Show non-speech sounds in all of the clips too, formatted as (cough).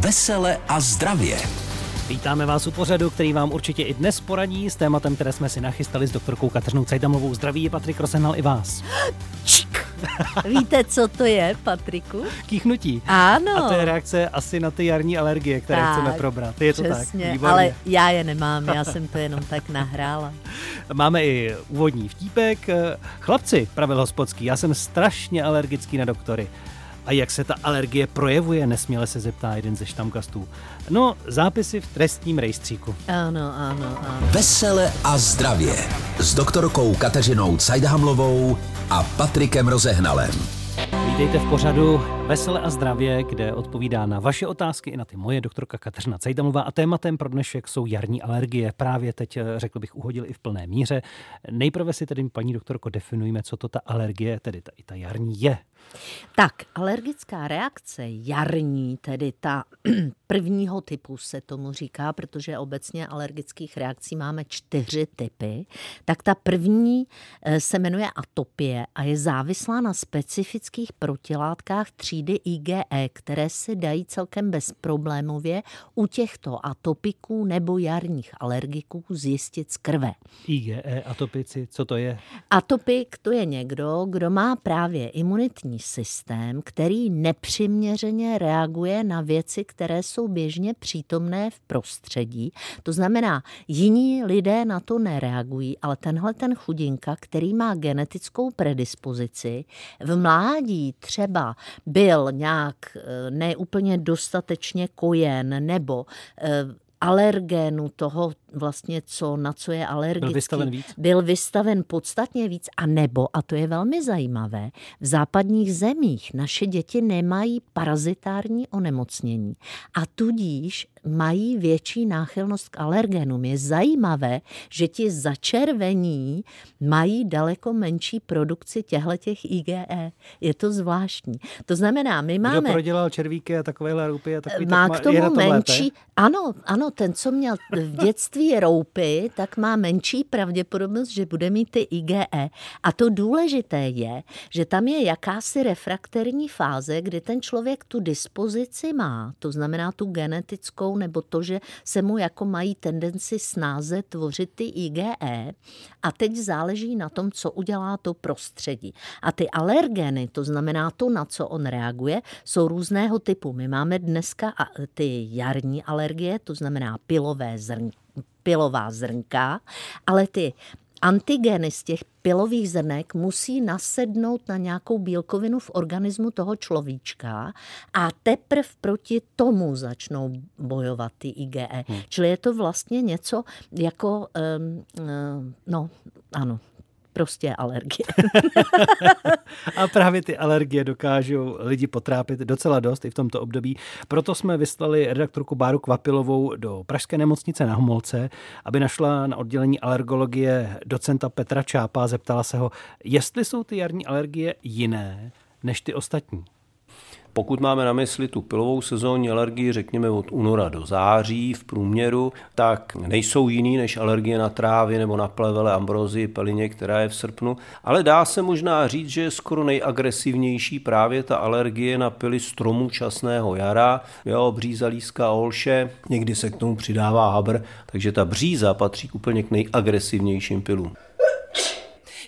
Vesele a zdravě. Vítáme vás u pořadu, který vám určitě i dnes poradí s tématem, které jsme si nachystali s doktorkou Kateřinou Cajdamovou. Zdraví, Patrik Rosenhal i vás. Víte, co to je, Patriku? Kýchnutí. Ano. A to je reakce asi na ty jarní alergie, které tak, chceme probrat. Je to přesně, tak? Výborně. ale já je nemám, já jsem to jenom tak nahrála. (laughs) Máme i úvodní vtípek. Chlapci, pravil hospodský, já jsem strašně alergický na doktory. A jak se ta alergie projevuje, nesměle se zeptá jeden ze štamgastů. No, zápisy v trestním rejstříku. Ano, ano, ano. Vesele a zdravě s doktorkou Kateřinou Cajdhamlovou a Patrikem Rozehnalem. Vítejte v pořadu Vesele a zdravě, kde odpovídá na vaše otázky i na ty moje doktorka Kateřina Cejdamová a tématem pro dnešek jsou jarní alergie. Právě teď, eh, řekl bych, uhodil i v plné míře. Nejprve si tedy, paní doktorko, definujeme, co to ta alergie, tedy ta, i ta jarní je. Tak, alergická reakce jarní, tedy ta (clears throat) prvního typu se tomu říká, protože obecně alergických reakcí máme čtyři typy, tak ta první eh, se jmenuje atopie a je závislá na specifických protilátkách třídy IgE, které se dají celkem bezproblémově u těchto atopiků nebo jarních alergiků zjistit z krve. IgE, atopici, co to je? Atopik to je někdo, kdo má právě imunitní systém, který nepřiměřeně reaguje na věci, které jsou běžně přítomné v prostředí. To znamená, jiní lidé na to nereagují, ale tenhle ten chudinka, který má genetickou predispozici, v mládí třeba byl nějak eh, neúplně dostatečně kojen nebo eh, alergénu toho vlastně, co, na co je alergický. Byl vystaven víc? Byl vystaven podstatně víc a nebo, a to je velmi zajímavé, v západních zemích naše děti nemají parazitární onemocnění a tudíž mají větší náchylnost k alergenům. Je zajímavé, že ti začervení mají daleko menší produkci těchto IgE. Je to zvláštní. To znamená, my máme... Kdo prodělal červíky a takové roupy a takový, má tak k tomu je na to menší... Lépe? Ano, ano, ten, co měl v dětství roupy, tak má menší pravděpodobnost, že bude mít ty IgE. A to důležité je, že tam je jakási refrakterní fáze, kdy ten člověk tu dispozici má, to znamená tu genetickou nebo to, že se mu jako mají tendenci snáze tvořit ty IgE. A teď záleží na tom, co udělá to prostředí. A ty alergeny, to znamená to, na co on reaguje, jsou různého typu. My máme dneska ty jarní alergie, to znamená pilové zrn, pilová zrnka, ale ty antigeny z těch pilových zrnek musí nasednout na nějakou bílkovinu v organismu toho človíčka a teprve proti tomu začnou bojovat ty IgE. Hmm. Čili je to vlastně něco jako, um, um, no ano, prostě alergie. (laughs) a právě ty alergie dokážou lidi potrápit docela dost i v tomto období. Proto jsme vyslali redaktorku Báru Kvapilovou do Pražské nemocnice na Homolce, aby našla na oddělení alergologie docenta Petra Čápa a zeptala se ho, jestli jsou ty jarní alergie jiné než ty ostatní. Pokud máme na mysli tu pilovou sezónní alergii, řekněme od února do září v průměru, tak nejsou jiný než alergie na trávy nebo na plevele, ambrozii, pelině, která je v srpnu. Ale dá se možná říct, že je skoro nejagresivnější právě ta alergie na pily stromů časného jara, jo, bříza, líska, olše, někdy se k tomu přidává habr, takže ta bříza patří úplně k nejagresivnějším pilům.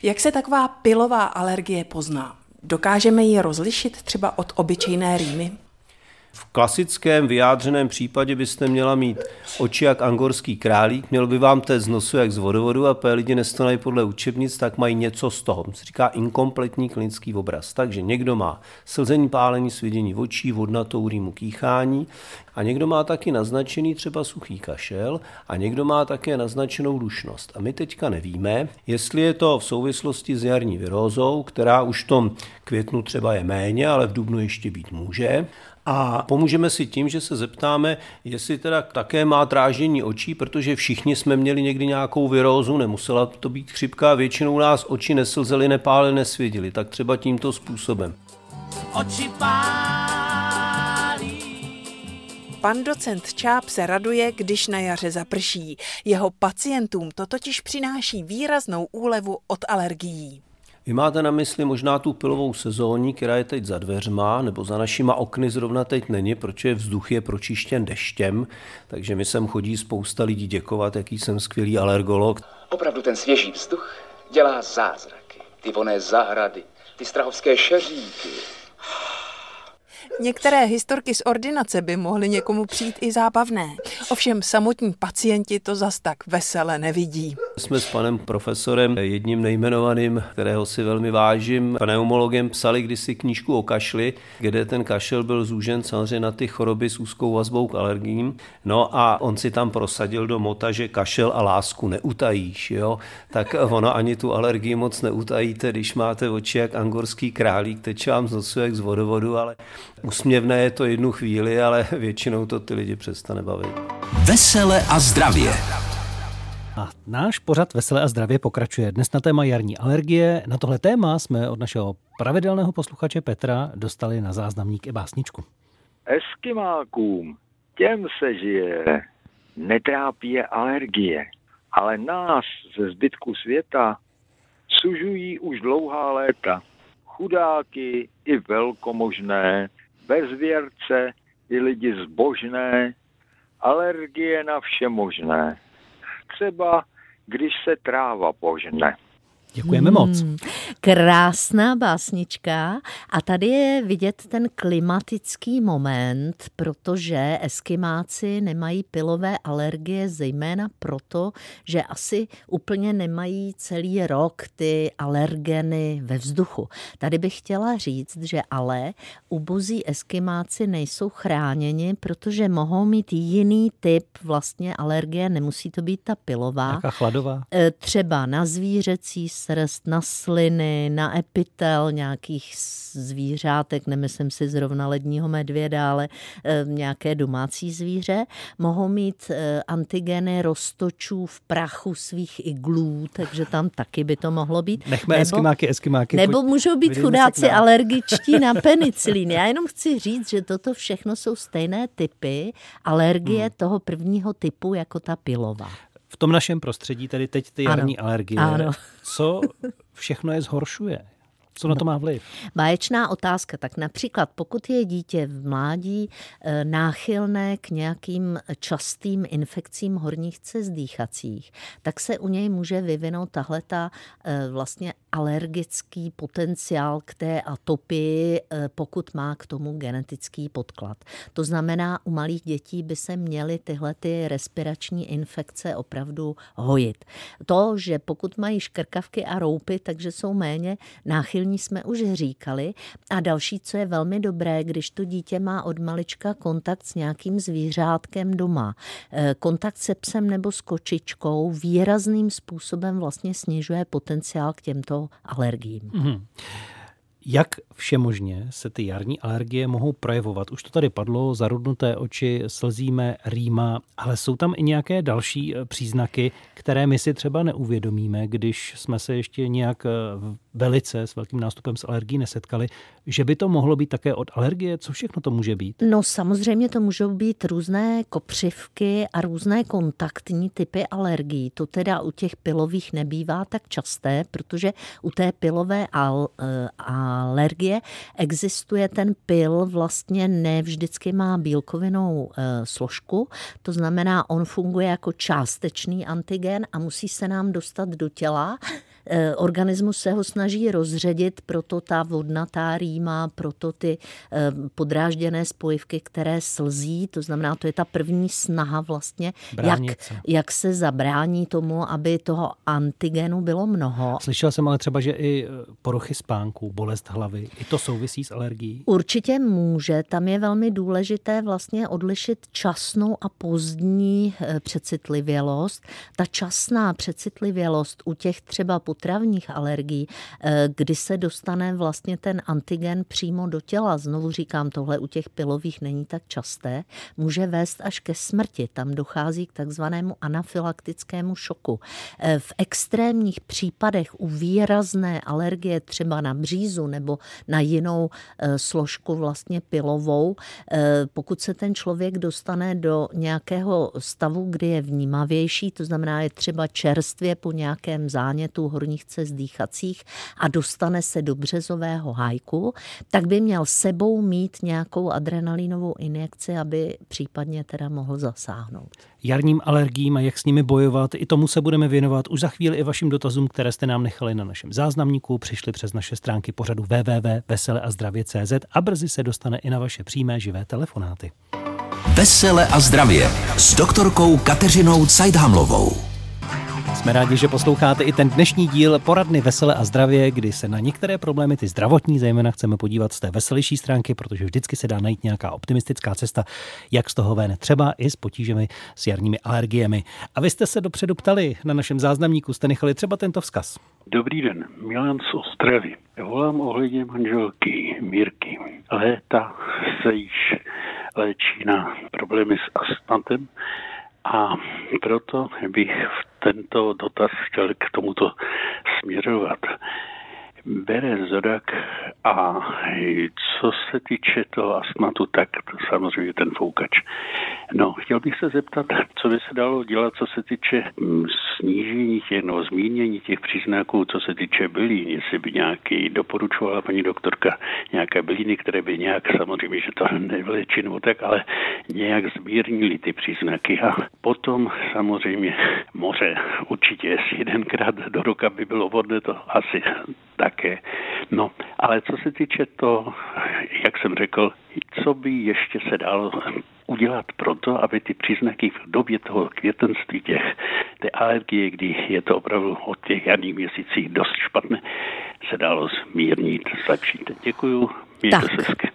Jak se taková pilová alergie pozná? Dokážeme ji rozlišit třeba od obyčejné rýmy? V klasickém vyjádřeném případě byste měla mít oči jak angorský králík, měl by vám té z nosu jak z vodovodu a pé lidi nestonají podle učebnic, tak mají něco z toho. Se říká inkompletní klinický obraz. Takže někdo má slzení, pálení, svidění očí, vodnatou rýmu, kýchání a někdo má taky naznačený třeba suchý kašel a někdo má také naznačenou dušnost. A my teďka nevíme, jestli je to v souvislosti s jarní virózou, která už v tom květnu třeba je méně, ale v dubnu ještě být může, a pomůžeme si tím, že se zeptáme, jestli teda také má tráždění očí, protože všichni jsme měli někdy nějakou virózu, nemusela to být chřipka, většinou nás oči neslzely, nepálily, nesvědili, tak třeba tímto způsobem. Oči pálí. Pan docent Čáp se raduje, když na jaře zaprší. Jeho pacientům to totiž přináší výraznou úlevu od alergií. Vy máte na mysli možná tu pilovou sezóní, která je teď za dveřma, nebo za našima okny zrovna teď není, protože vzduch je pročištěn deštěm, takže mi sem chodí spousta lidí děkovat, jaký jsem skvělý alergolog. Opravdu ten svěží vzduch dělá zázraky. Ty voné zahrady, ty strahovské šeříky, Některé historky z ordinace by mohly někomu přijít i zábavné. Ovšem samotní pacienti to zas tak vesele nevidí. Jsme s panem profesorem, jedním nejmenovaným, kterého si velmi vážím, pneumologem, psali kdysi knížku o kašli, kde ten kašel byl zúžen samozřejmě na ty choroby s úzkou vazbou k alergím. No a on si tam prosadil do mota, že kašel a lásku neutajíš, jo? Tak ono ani tu alergii moc neutajíte, když máte oči jak angorský králík, teče vám z nosu jak z vodovodu, ale Usměvné je to jednu chvíli, ale (laughs) většinou to ty lidi přestane bavit. Vesele a zdravě. A náš pořad Veselé a zdravě pokračuje. Dnes na téma jarní alergie. Na tohle téma jsme od našeho pravidelného posluchače Petra dostali na záznamník i básničku. Eskimákům, těm se žije, netrápí je alergie, ale nás ze zbytku světa sužují už dlouhá léta. Chudáky i velkomožné, bezvěrce i lidi zbožné, alergie na vše možné. Třeba když se tráva požne. Děkujeme moc. Hmm, krásná básnička a tady je vidět ten klimatický moment, protože eskimáci nemají pilové alergie zejména proto, že asi úplně nemají celý rok ty alergeny ve vzduchu. Tady bych chtěla říct, že ale ubozí eskimáci nejsou chráněni, protože mohou mít jiný typ vlastně alergie, nemusí to být ta pilová. Jaká chladová? E, třeba na zvířecí srst, na sliny, na epitel nějakých zvířátek, nemyslím si zrovna ledního medvěda, ale e, nějaké domácí zvíře, mohou mít e, antigeny roztočů v prachu svých iglů, takže tam taky by to mohlo být. Nechme nebo, eskimáky, eskimáky. Nebo můžou být chudáci alergičtí na (laughs) penicilín. Já jenom chci říct, že toto všechno jsou stejné typy alergie hmm. toho prvního typu jako ta pilová v tom našem prostředí, tedy teď ty jarní ano. alergie, ano. co všechno je zhoršuje? Co na to má vliv? Báječná otázka. Tak například, pokud je dítě v mládí eh, náchylné k nějakým častým infekcím horních cest dýchacích, tak se u něj může vyvinout tahle ta eh, vlastně alergický potenciál k té atopii, eh, pokud má k tomu genetický podklad. To znamená, u malých dětí by se měly tyhle ty respirační infekce opravdu hojit. To, že pokud mají škrkavky a roupy, takže jsou méně náchylní, jsme už říkali. A další, co je velmi dobré, když to dítě má od malička kontakt s nějakým zvířátkem doma. Eh, kontakt se psem nebo s kočičkou výrazným způsobem vlastně snižuje potenciál k těmto alergiím. Mm-hmm. Jak všemožně se ty jarní alergie mohou projevovat? Už to tady padlo, zarudnuté oči, slzíme, rýma, ale jsou tam i nějaké další eh, příznaky, které my si třeba neuvědomíme, když jsme se ještě nějak eh, velice s velkým nástupem s alergií nesetkali, že by to mohlo být také od alergie? Co všechno to může být? No samozřejmě to můžou být různé kopřivky a různé kontaktní typy alergií. To teda u těch pilových nebývá tak časté, protože u té pilové al, eh, alergie existuje ten pil vlastně ne vždycky má bílkovinou e, složku, to znamená, on funguje jako částečný antigen a musí se nám dostat do těla Eh, organismus se ho snaží rozředit, proto ta vodnatá rýma, proto ty eh, podrážděné spojivky, které slzí, to znamená, to je ta první snaha vlastně, jak, jak se zabrání tomu, aby toho antigenu bylo mnoho. Slyšel jsem ale třeba, že i eh, poruchy spánku, bolest hlavy, i to souvisí s alergií? Určitě může. Tam je velmi důležité vlastně odlišit časnou a pozdní přecitlivělost. Ta časná přecitlivělost u těch třeba potravních alergií, eh, kdy se dostane vlastně ten antigen přímo do těla. Znovu říkám, tohle u těch pilových není tak časté, může vést až ke smrti. Tam dochází k takzvanému anafylaktickému šoku. Eh, v extrémních případech u výrazné alergie třeba na břízu nebo na jinou eh, složku vlastně pilovou, pokud se ten člověk dostane do nějakého stavu, kdy je vnímavější, to znamená je třeba čerstvě po nějakém zánětu horních cest dýchacích a dostane se do březového hajku, tak by měl sebou mít nějakou adrenalinovou injekci, aby případně teda mohl zasáhnout. Jarním alergiím a jak s nimi bojovat, i tomu se budeme věnovat už za chvíli i vašim dotazům, které jste nám nechali na našem záznamníku, přišli přes naše stránky pořadu www.veseleazdravě.cz a brzy se dostane i na vaše přímé živé telefonáty. Vesele a zdravě s doktorkou Kateřinou Cajdhamlovou. Jsme rádi, že posloucháte i ten dnešní díl Poradny Vesele a zdravě, kdy se na některé problémy, ty zdravotní zejména, chceme podívat z té veselější stránky, protože vždycky se dá najít nějaká optimistická cesta, jak z toho ven, třeba i s potížemi s jarními alergiemi. A vy jste se dopředu ptali na našem záznamníku, jste nechali třeba tento vzkaz. Dobrý den, Milan z Ostravy. Volám ohledně manželky Mírky. Léta se již léčí na problémy s astmatem a proto bych tento dotaz chtěl k tomuto směřovat bere Zodak a co se týče toho astmatu, tak to samozřejmě ten foukač. No, chtěl bych se zeptat, co by se dalo dělat, co se týče mm, snížení těch, no, zmínění těch příznaků, co se týče bylín, jestli by nějaký doporučovala paní doktorka nějaké byliny, které by nějak, samozřejmě, že to nevlečí nebo tak, ale nějak zmírnili ty příznaky. A potom samozřejmě moře. Určitě jedenkrát do roka by bylo vhodné to asi také. No, ale co se týče to, jak jsem řekl, co by ještě se dalo udělat proto, aby ty příznaky v době toho květenství těch, té kdy je to opravdu od těch jarních měsících dost špatné, se dalo zmírnit, zlepšit. Děkuju, mějte tak. se hezky.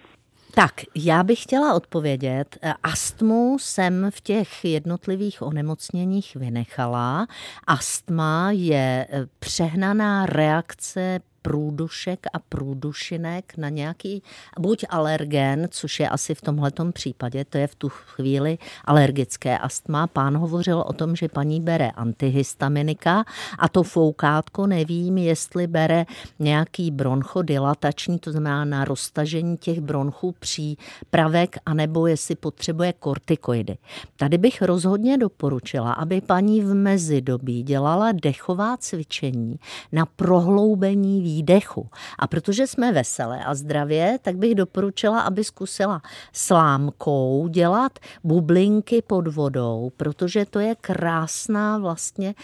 Tak, já bych chtěla odpovědět. Astmu jsem v těch jednotlivých onemocněních vynechala. Astma je přehnaná reakce průdušek a průdušinek na nějaký buď alergen, což je asi v tomhletom případě, to je v tu chvíli alergické astma. Pán hovořil o tom, že paní bere antihistaminika a to foukátko nevím, jestli bere nějaký bronchodilatační, to znamená na roztažení těch bronchů přípravek, anebo jestli potřebuje kortikoidy. Tady bych rozhodně doporučila, aby paní v mezidobí dělala dechová cvičení na prohloubení výzvy výdechu. A protože jsme veselé a zdravě, tak bych doporučila, aby zkusila slámkou dělat bublinky pod vodou, protože to je krásná vlastně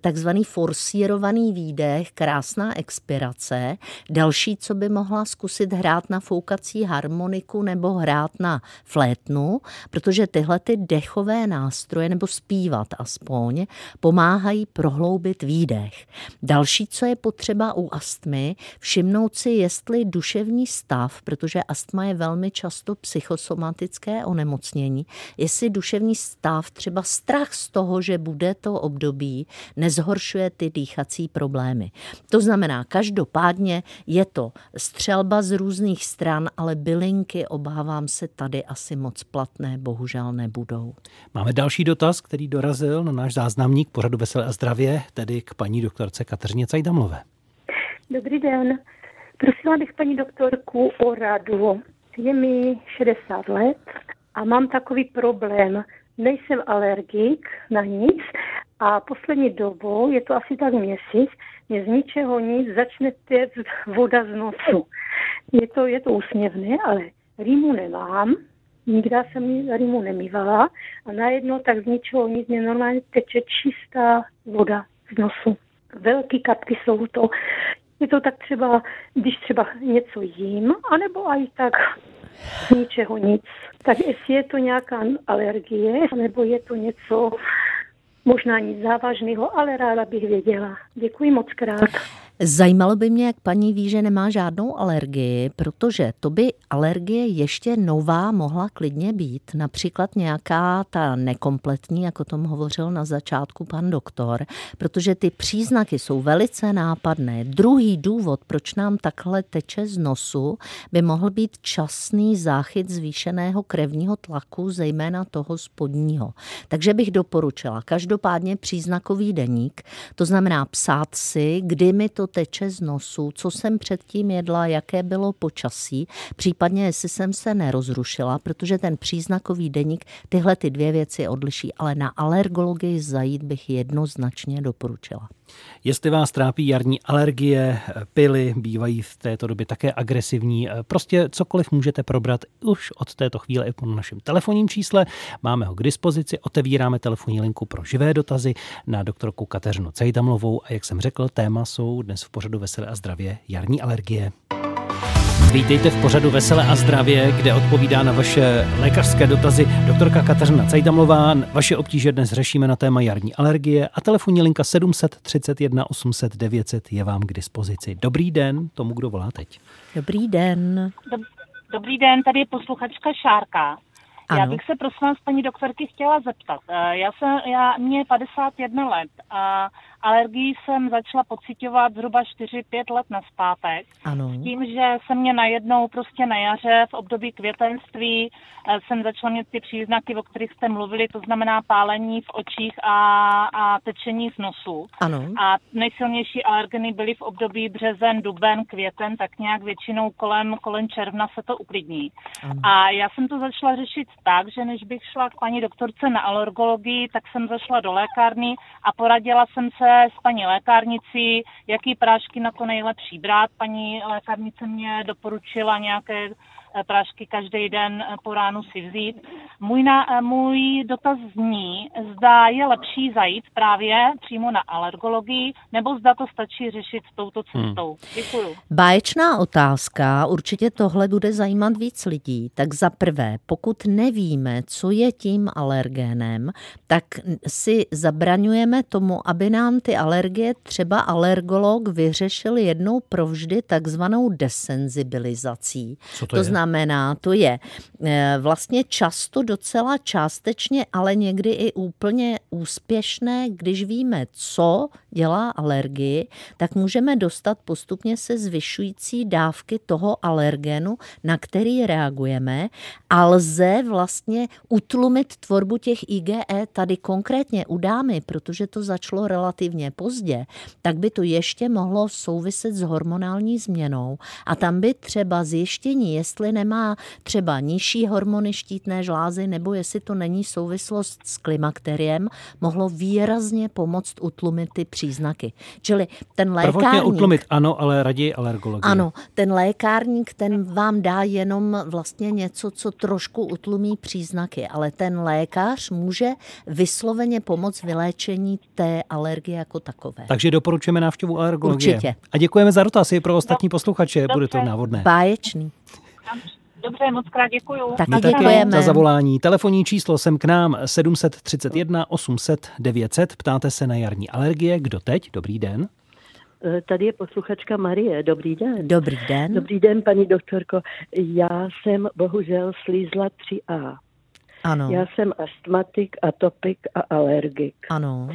takzvaný forsírovaný výdech, krásná expirace. Další, co by mohla zkusit hrát na foukací harmoniku nebo hrát na flétnu, protože tyhle ty dechové nástroje, nebo zpívat aspoň, pomáhají prohloubit výdech. Další, co je potřeba u astmy, všimnout si, jestli duševní stav, protože astma je velmi často psychosomatické onemocnění, jestli duševní stav, třeba strach z toho, že bude to období, nezhoršuje ty dýchací problémy. To znamená, každopádně je to střelba z různých stran, ale bylinky, obávám se, tady asi moc platné bohužel nebudou. Máme další dotaz, který dorazil na náš záznamník pořadu Veselé a zdravě, tedy k paní doktorce Kateřině Cajdamlové. Dobrý den. Prosila bych paní doktorku o radu. Je mi 60 let a mám takový problém. Nejsem alergik na nic a poslední dobou, je to asi tak měsíc, mě z ničeho nic začne téct voda z nosu. Je to, je to úsměvné, ale rýmu nemám, nikdy jsem rýmu nemývala a najednou tak z ničeho nic mě normálně teče čistá voda z nosu. Velký kapky jsou to. Je to tak třeba, když třeba něco jím, anebo i tak z ničeho nic. Tak jestli je to nějaká alergie, nebo je to něco možná nic závažného, ale ráda bych věděla. Děkuji moc krát. Zajímalo by mě, jak paní ví, že nemá žádnou alergii, protože to by alergie ještě nová mohla klidně být. Například nějaká ta nekompletní, jako tom hovořil na začátku pan doktor, protože ty příznaky jsou velice nápadné. Druhý důvod, proč nám takhle teče z nosu, by mohl být časný záchyt zvýšeného krevního tlaku, zejména toho spodního. Takže bych doporučila každopádně příznakový deník, to znamená psát si, kdy mi to teče z nosu, co jsem předtím jedla, jaké bylo počasí, případně jestli jsem se nerozrušila, protože ten příznakový deník tyhle ty dvě věci odliší, ale na alergologii zajít bych jednoznačně doporučila. Jestli vás trápí jarní alergie, pily bývají v této době také agresivní, prostě cokoliv můžete probrat už od této chvíle i po našem telefonním čísle. Máme ho k dispozici, otevíráme telefonní linku pro živé dotazy na doktorku Kateřinu Cejdamlovou a jak jsem řekl, téma jsou dnes v pořadu Veselé a zdravě jarní alergie. Vítejte v pořadu Veselé a zdravě, kde odpovídá na vaše lékařské dotazy doktorka Kateřina Cajdamlová. Vaše obtíže dnes řešíme na téma jarní alergie a telefonní linka 731 800 900 je vám k dispozici. Dobrý den tomu, kdo volá teď. Dobrý den. Dobrý den, tady je posluchačka Šárka. Ano. Já bych se prosím vás, paní doktorky, chtěla zeptat. Eh, Já jsem, já, mě je 51 let a alergii jsem začala pocitovat zhruba 4-5 let na zpátek. Ano. S tím, že se mě najednou prostě na jaře v období květenství eh, jsem začala mít ty příznaky, o kterých jste mluvili, to znamená pálení v očích a, a tečení z nosu. Ano. A nejsilnější alergeny byly v období březen, duben, květen, tak nějak většinou kolem, kolem června se to uklidní. Ano. A já jsem to začala řešit tak, že než bych šla k paní doktorce na alergologii, tak jsem zašla do lékárny a poradila jsem se s paní lékárnicí, jaký prášky na to nejlepší brát. Paní lékárnice mě doporučila nějaké prášky každý den eh, po ránu si vzít. Můj, na, eh, můj dotaz zní, zda je lepší zajít právě přímo na alergologii, nebo zda to stačí řešit s touto cestou. Děkuju. Báječná otázka, určitě tohle bude zajímat víc lidí. Tak za prvé, pokud nevíme, co je tím alergénem, tak si zabraňujeme tomu, aby nám ty alergie třeba alergolog vyřešil jednou provždy takzvanou desenzibilizací. Co to to je? znamená, to je eh, vlastně často docela částečně, ale někdy i úplně úspěšné, když víme, co dělá alergii, tak můžeme dostat postupně se zvyšující dávky toho alergenu, na který reagujeme a lze vlastně utlumit tvorbu těch IgE tady konkrétně u dámy, protože to začalo relativně pozdě, tak by to ještě mohlo souviset s hormonální změnou. A tam by třeba zjištění, jestli nemá třeba nižší hormony štítné žlázy nebo jestli to není souvislost s klimakteriem, mohlo výrazně pomoct utlumit ty příznaky. Čili ten Prvotně lékárník... utlumit ano, ale raději alergologii. Ano, ten lékárník, ten vám dá jenom vlastně něco, co trošku utlumí příznaky, ale ten lékař může vysloveně pomoct vyléčení té alergie jako takové. Takže doporučujeme návštěvu alergologie. Určitě. A děkujeme za dotaz i pro ostatní posluchače, bude to Dobře. návodné. Báječný. Dobře, moc krát děkuju. Tak My taky děkujeme. za zavolání. Telefonní číslo sem k nám 731 800 900. Ptáte se na jarní alergie. Kdo teď? Dobrý den. Eh, Tady je posluchačka Marie. Dobrý den. Dobrý den. Dobrý den, paní doktorko. Já jsem bohužel slízla 3A. Ano, Já jsem astmatik, atopik a alergik. ano,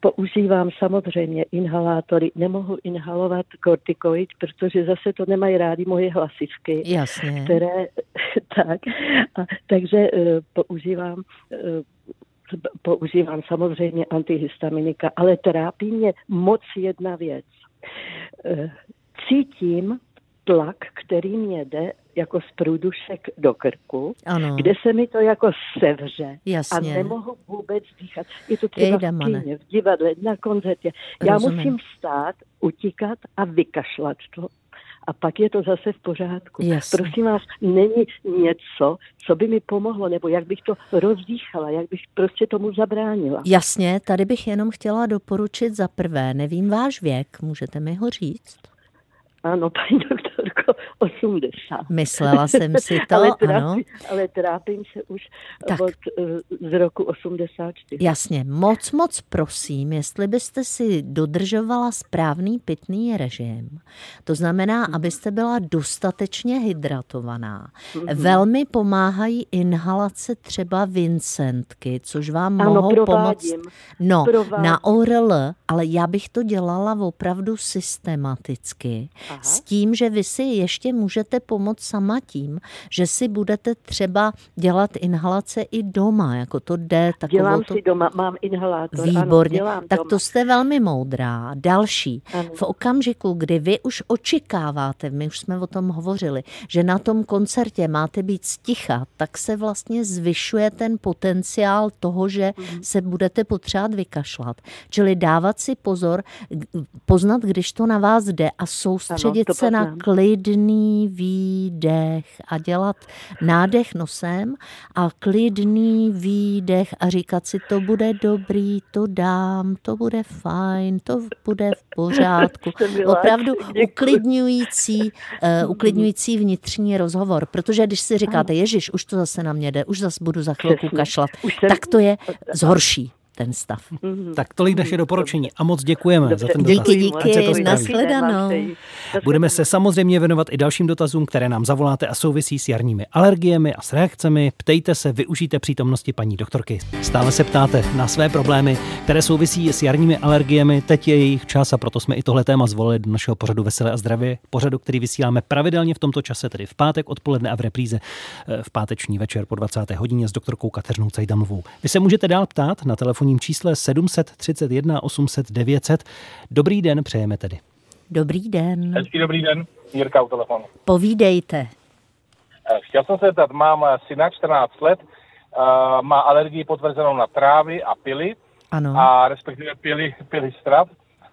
Používám samozřejmě inhalátory. Nemohu inhalovat kortikoid, protože zase to nemají rádi moje hlasivky. jasně. které (laughs) tak, a, takže eh, používám eh, používám samozřejmě antihistaminika, ale trápí mě moc jedna věc. Eh, Cítím tlak, který mě jde jako z průdušek do krku, Ano, kde se mi to jako sevře a jasně. nemohu vůbec dýchat. Je to třeba Jejda, v kině, v divadle, na koncertě. Já Rozumím. musím vstát, utíkat a vykašlat to. A pak je to zase v pořádku. Jasně. Prosím vás, není něco, co by mi pomohlo, nebo jak bych to rozdýchala, jak bych prostě tomu zabránila. Jasně, tady bych jenom chtěla doporučit za prvé, nevím váš věk, můžete mi ho říct? Ano, (laughs) paní doktorko, 80. Myslela jsem si to, ale, ano. trápím, ale trápím se už Tak. od, eh, z roku 84. Jasně, moc, moc prosím, jestli byste si dodržovala správný pitný režim. To znamená, abyste byla dostatečně hydratovaná. Velmi pomáhají inhalace třeba Vincentky, což vám Ano, mohou pomoct. provádím. No, Provádím. na ORL, ale já bych to dělala opravdu systematicky. Aha. s tím, že vy si ještě můžete pomoct sama tím, že si budete třeba dělat inhalace i doma, jako to jde. Dělám to... si doma, mám inhalátor. Výborně, ano, tak doma. to jste velmi moudrá. Další, ano. v okamžiku, kdy vy už očekáváte, my už jsme o tom hovořili, že na tom koncertě máte být sticha, tak se vlastně zvyšuje ten potenciál toho, že mm. se budete potřebovat vykašlat. Čili dávat si pozor, poznat, když to na vás jde a soustředit ano, se na klidný výdech a dělat nádech nosem a klidný výdech a říkat si, to bude dobrý, to dám, to bude fajn, to bude v pořádku. (laughs) Opravdu uklidňující, uh, uklidňující vnitřní rozhovor, protože když si říkáte, Ježíš, už to zase na mě jde, už zase budu za chvilku kašlat, tak to je zhorší ten stav. Mm-hmm. Tak tolik naše doporučení a moc děkujeme Dobře, za ten dotaz. Díky, díky, nashledanou. Budeme se samozřejmě věnovat i dalším dotazům, které nám zavoláte a souvisí s jarními alergiemi a s reakcemi. Ptejte se, využijte přítomnosti paní doktorky. Stále se ptáte na své problémy, které souvisí s jarními alergiemi. Teď je jejich čas a proto jsme i tohle téma zvolili do našeho pořadu Veselé a zdravě. Pořadu, který vysíláme pravidelně v tomto čase, tedy v pátek odpoledne a v repríze eh, v páteční večer po 20. hodině s doktorkou Kateřinou Cajdamovou. Vy se můžete dál ptát na telefon telefonním čísle 731 800 900. Dobrý den, přejeme tedy. Dobrý den. Hezký dobrý den, Jirka u telefonu. Povídejte. Eh, chtěl jsem se zeptat, mám eh, syna 14 let, eh, má alergii potvrzenou na trávy a pily, ano. a respektive pily, pily strav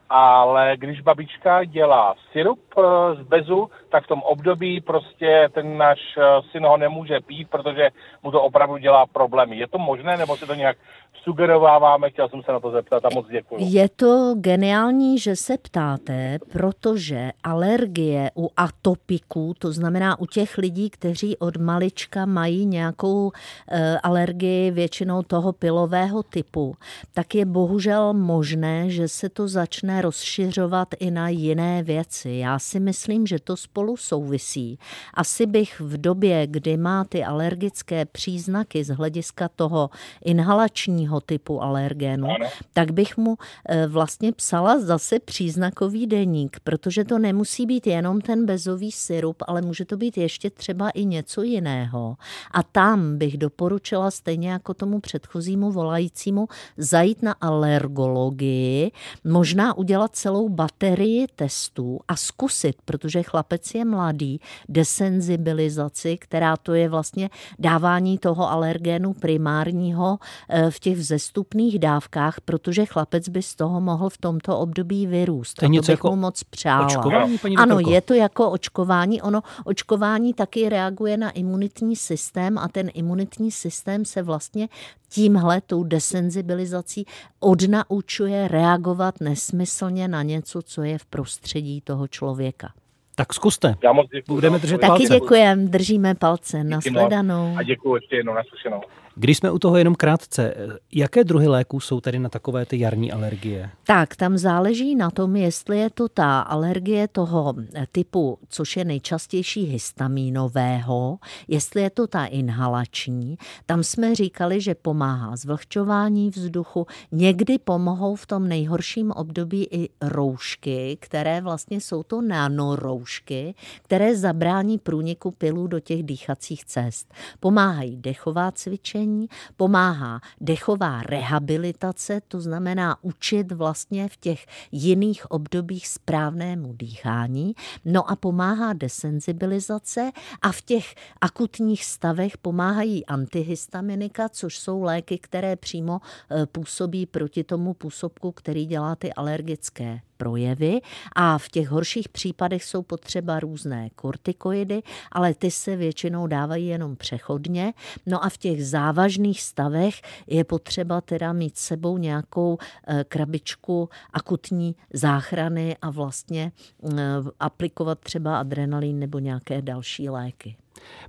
ale když babička dělá syrup eh, z bezu, tak v tom období prostě ten náš eh, syn ho nemůže pít, protože mu to opravdu dělá problémy. Je to možné, nebo se to nějak sugerováváme? Chtěl jsem se na to zeptat a moc děkuji. Je to geniální, že se ptáte, protože alergie u atopiků, to znamená u těch lidí, kteří od malička mají nějakou e, alergii většinou toho pilového typu, tak je bohužel možné, že se to začne rozšiřovat i na jiné věci. Já si myslím, že to spolu souvisí. Asi bych v době, kdy má ty alergické příznaky z hlediska toho inhalačního typu alergénu, tak bych mu eh, vlastně psala zase příznakový deník, protože to nemusí být jenom ten bezový syrup, ale může to být ještě třeba i něco jiného. A tam bych doporučila stejně jako tomu předchozímu volajícímu zajít na alergologii, možná udělat celou baterii testů a zkusit, protože chlapec je mladý, desenzibilizaci, která to je vlastně dávání toho alergénu primárního eh, v těch vzestupných dávkách, protože chlapec by z toho mohl v tomto období vyrůst. To je něco bych jako mu moc přála. Očkování, paní ano, je to jako očkování. Ono, očkování taky reaguje na imunitní systém a ten imunitní systém se vlastně tímhle, tou desenzibilizací, odnaučuje reagovat nesmyslně na něco, co je v prostředí toho člověka. Tak zkuste. Já moc děkuji. Budeme držet Taky palce. děkujeme, držíme palce. Nasledanou. A děkuji ještě jednou, naslyšenou. Když jsme u toho jenom krátce, jaké druhy léků jsou tedy na takové ty jarní alergie? Tak, tam záleží na tom, jestli je to ta alergie toho typu, což je nejčastější histamínového, jestli je to ta inhalační. Tam jsme říkali, že pomáhá zvlhčování vzduchu. Někdy pomohou v tom nejhorším období i roušky, které vlastně jsou to nanoroušky, které zabrání průniku pilů do těch dýchacích cest. Pomáhají dechová cvičení, cvičení, pomáhá dechová rehabilitace, to znamená učit vlastně v těch jiných obdobích správnému dýchání, no a pomáhá desenzibilizace a v těch akutních stavech pomáhají antihistaminika, což jsou léky, které přímo eh, působí proti tomu působku, který dělá ty alergické projevy a v těch horších případech jsou potřeba různé kortikoidy, ale ty se většinou dávají jenom přechodně. No a v těch závažných stavech je potřeba teda mít sebou nějakou eh, krabičku akutní záchrany a vlastně eh, aplikovat třeba adrenalin nebo nějaké další léky.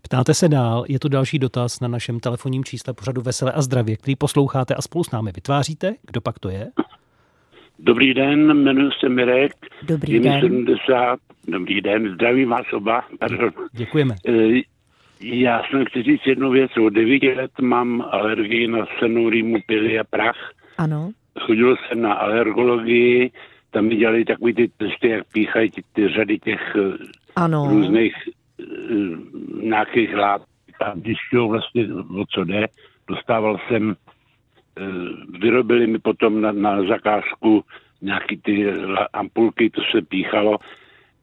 Ptáte se dál, je tu další dotaz na našem telefonním čísle pořadu Veselé a zdravě, který posloucháte a spolu s námi vytváříte. Kdo pak to je? Dobrý den, jmenuji se Mirek. Dobrý den. 70. Dobrý den, zdravím vás oba. Pardon. Děkujeme. Eh, Já jsem chci říct jednu věc. Od 9 let mám alergii na senu, rýmu, pily a prach. Ano. Chodil jsem na alergologii, tam mi dělali takový ty testy, jak píchají ty, ty řady těch eh, ano. různých uh, nějakých látek. A když to vlastně o co jde, dostával jsem, uh, vyrobili mi potom na, na zakázku nějaký ty ampulky, to se píchalo.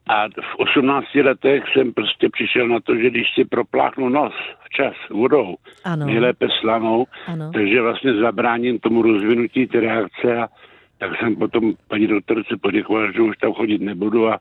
A v 18 letech jsem prostě přišel na to, že když si propláchnu nos včas vodou, ano. nejlépe slanou, ano. takže vlastně zabráním tomu rozvinutí ty reakce a tak jsem potom paní doktorce poděkoval, že už tam chodit nebudu a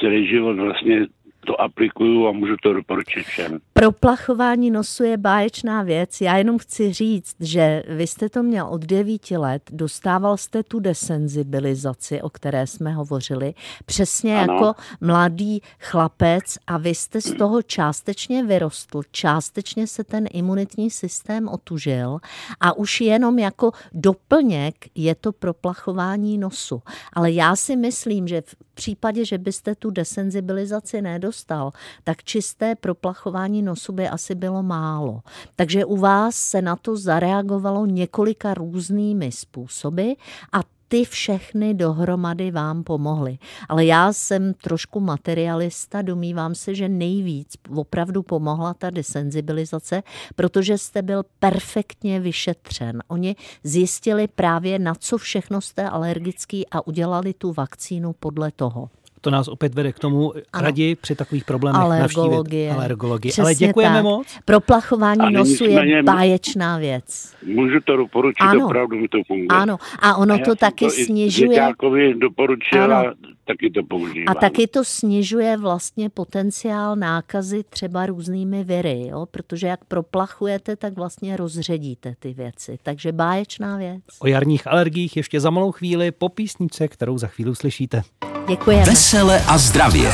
celý život vlastně to aplikuju a můžu to doporučit všem. Proplachování nosu je báječná věc. Já jenom chci říct, že vy jste to měl od 9 let, dostával jste tu desenzibilizaci, o které jsme hovořili, přesně ano. jako mladý chlapec a vy jste z toho částečně vyrostl, částečně se ten imunitní systém otužil a už jenom jako doplněk je to proplachování nosu. Ale já si myslím, že v případě, že byste tu desenzibilizaci nedostal, tak čisté proplachování nosu by asi bylo málo. Takže u vás se na to zareagovalo několika různými způsoby a ty všechny dohromady vám pomohly. Ale já jsem trošku materialista, domývám se, že nejvíc opravdu pomohla ta desenzibilizace, protože jste byl perfektně vyšetřen. Oni zjistili právě, na co všechno jste alergický a udělali tu vakcínu podle toho. To nás opět vede k tomu ano. raději při takových problémech alergologie. navštívit alergologii. Ale děkujeme tak. moc. Proplachování nosu je báječná věc. Můžu to doporučit, ano. opravdu mi to funguje. Ano, a ono a to taky to snižuje... I doporučil a taky to používám. A taky to snižuje vlastně potenciál nákazy třeba různými viry, jo? protože jak proplachujete, tak vlastně rozředíte ty věci. Takže báječná věc. O jarních alergiích ještě za malou chvíli po písničce, kterou za chvíli uslyšíte. Děkujeme. Vesele a zdravě.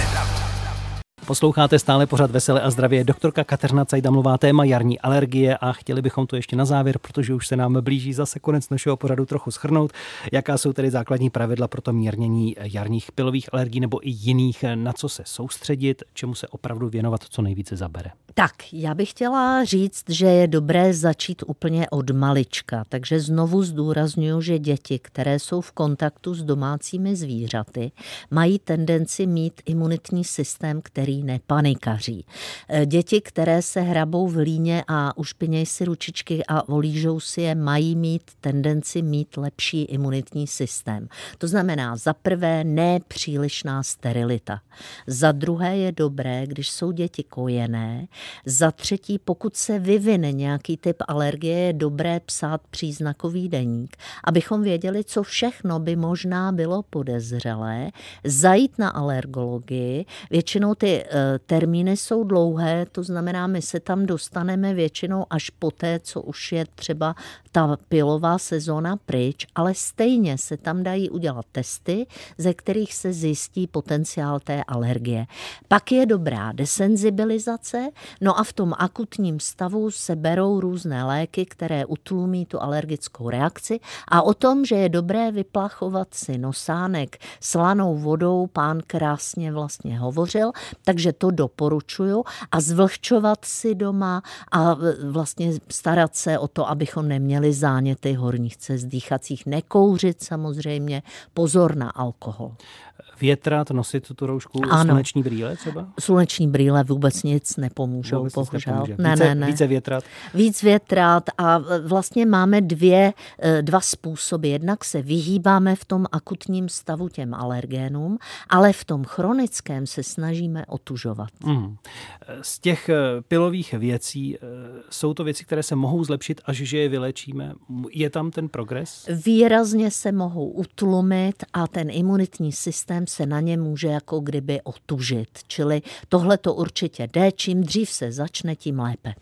Posloucháte stále pořád Veselé a zdravě. Doktorka Kateřina Cajdamlová, téma jarní alergie a chtěli bychom to ještě na závěr, protože už se nám blíží zase konec našeho pořadu trochu schrnout. Jaká jsou tedy základní pravidla pro to mírnění jarních pilových alergií nebo i jiných, na co se soustředit, čemu se opravdu věnovat, co nejvíce zabere? Tak, já bych chtěla říct, že je dobré začít úplně od malička, takže znovu zdůraznuju, že děti, které jsou v kontaktu s domácími zvířaty, mají tendenci mít imunitní systém, který nepanikaří. E, děti, které se hrabou v líně a ušpinějí si ručičky a olížou si je, mají mít tendenci mít lepší imunitní systém. To znamená, za prvé nepřílišná sterilita. Za druhé je dobré, když jsou děti kojené, za třetí, pokud se vyvine nějaký typ alergie, je dobré psát příznakový deník, abychom věděli, co všechno by možná bylo podezřelé, zajít na alergologii. Většinou ty e, termíny jsou dlouhé, to znamená, my se tam dostaneme většinou až poté, co už je třeba ta pilová sezóna pryč, ale stejně se tam dají udělat testy, ze kterých se zjistí potenciál té alergie. Pak je dobrá desenzibilizace, No a v tom akutním stavu se berou různé léky, které utlumí tu alergickou reakci a o tom, že je dobré vyplachovat si nosánek slanou vodou, pán krásně vlastně hovořil, takže to doporučuju. A zvlhčovat si doma a vlastně starat se o to, abychom neměli záněty horních cest dýchacích, nekouřit samozřejmě, pozor na alkohol větrat, nosit tu roušku, ano. sluneční brýle třeba? Sluneční brýle vůbec nic nepomůžou, vůbec bohužel. Nic ne, více, ne, ne. Více větrat? Víc větrat a vlastně máme dvě, eh, dva způsoby. Jednak se vyhýbáme v tom akutním stavu těm alergénům, ale v tom chronickém se snažíme otužovat. Mm. Z těch eh, pilových věcí eh, jsou to věci, které se mohou zlepšit, až že je vylečíme. Je tam ten progres? Výrazně se mohou utlumit a ten imunitní systém se na ně může jako kdyby otužit. Čili tohle to určitě jde, čím dřív se začne, tím lépe.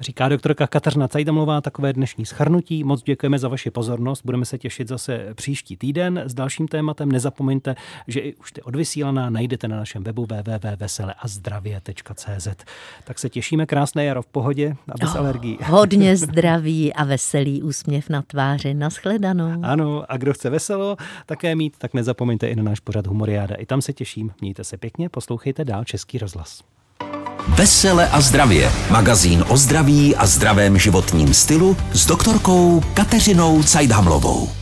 Říká doktorka Kateřina Cajdamlová takové dnešní schrnutí. Moc děkujeme za vaši pozornost. Budeme se těšit zase příští týden s dalším tématem. Nezapomeňte, že i už ty odvysílaná najdete na našem webu www.veseleazdravie.cz. Tak se těšíme krásné jaro v pohodě a bez oh, alergií. (laughs) Hodně zdraví a veselý úsměv na tváři. Naschledanou. Ano, a kdo chce veselo také mít, tak nezapomeňte i na náš pořad Humoriáda. I tam se těším. Mějte se pěkně, poslouchejte dál Český rozhlas. Vesele a zdravě. Magazín o zdraví a zdravém životním stylu s doktorkou Kateřinou Cajdhamlovou.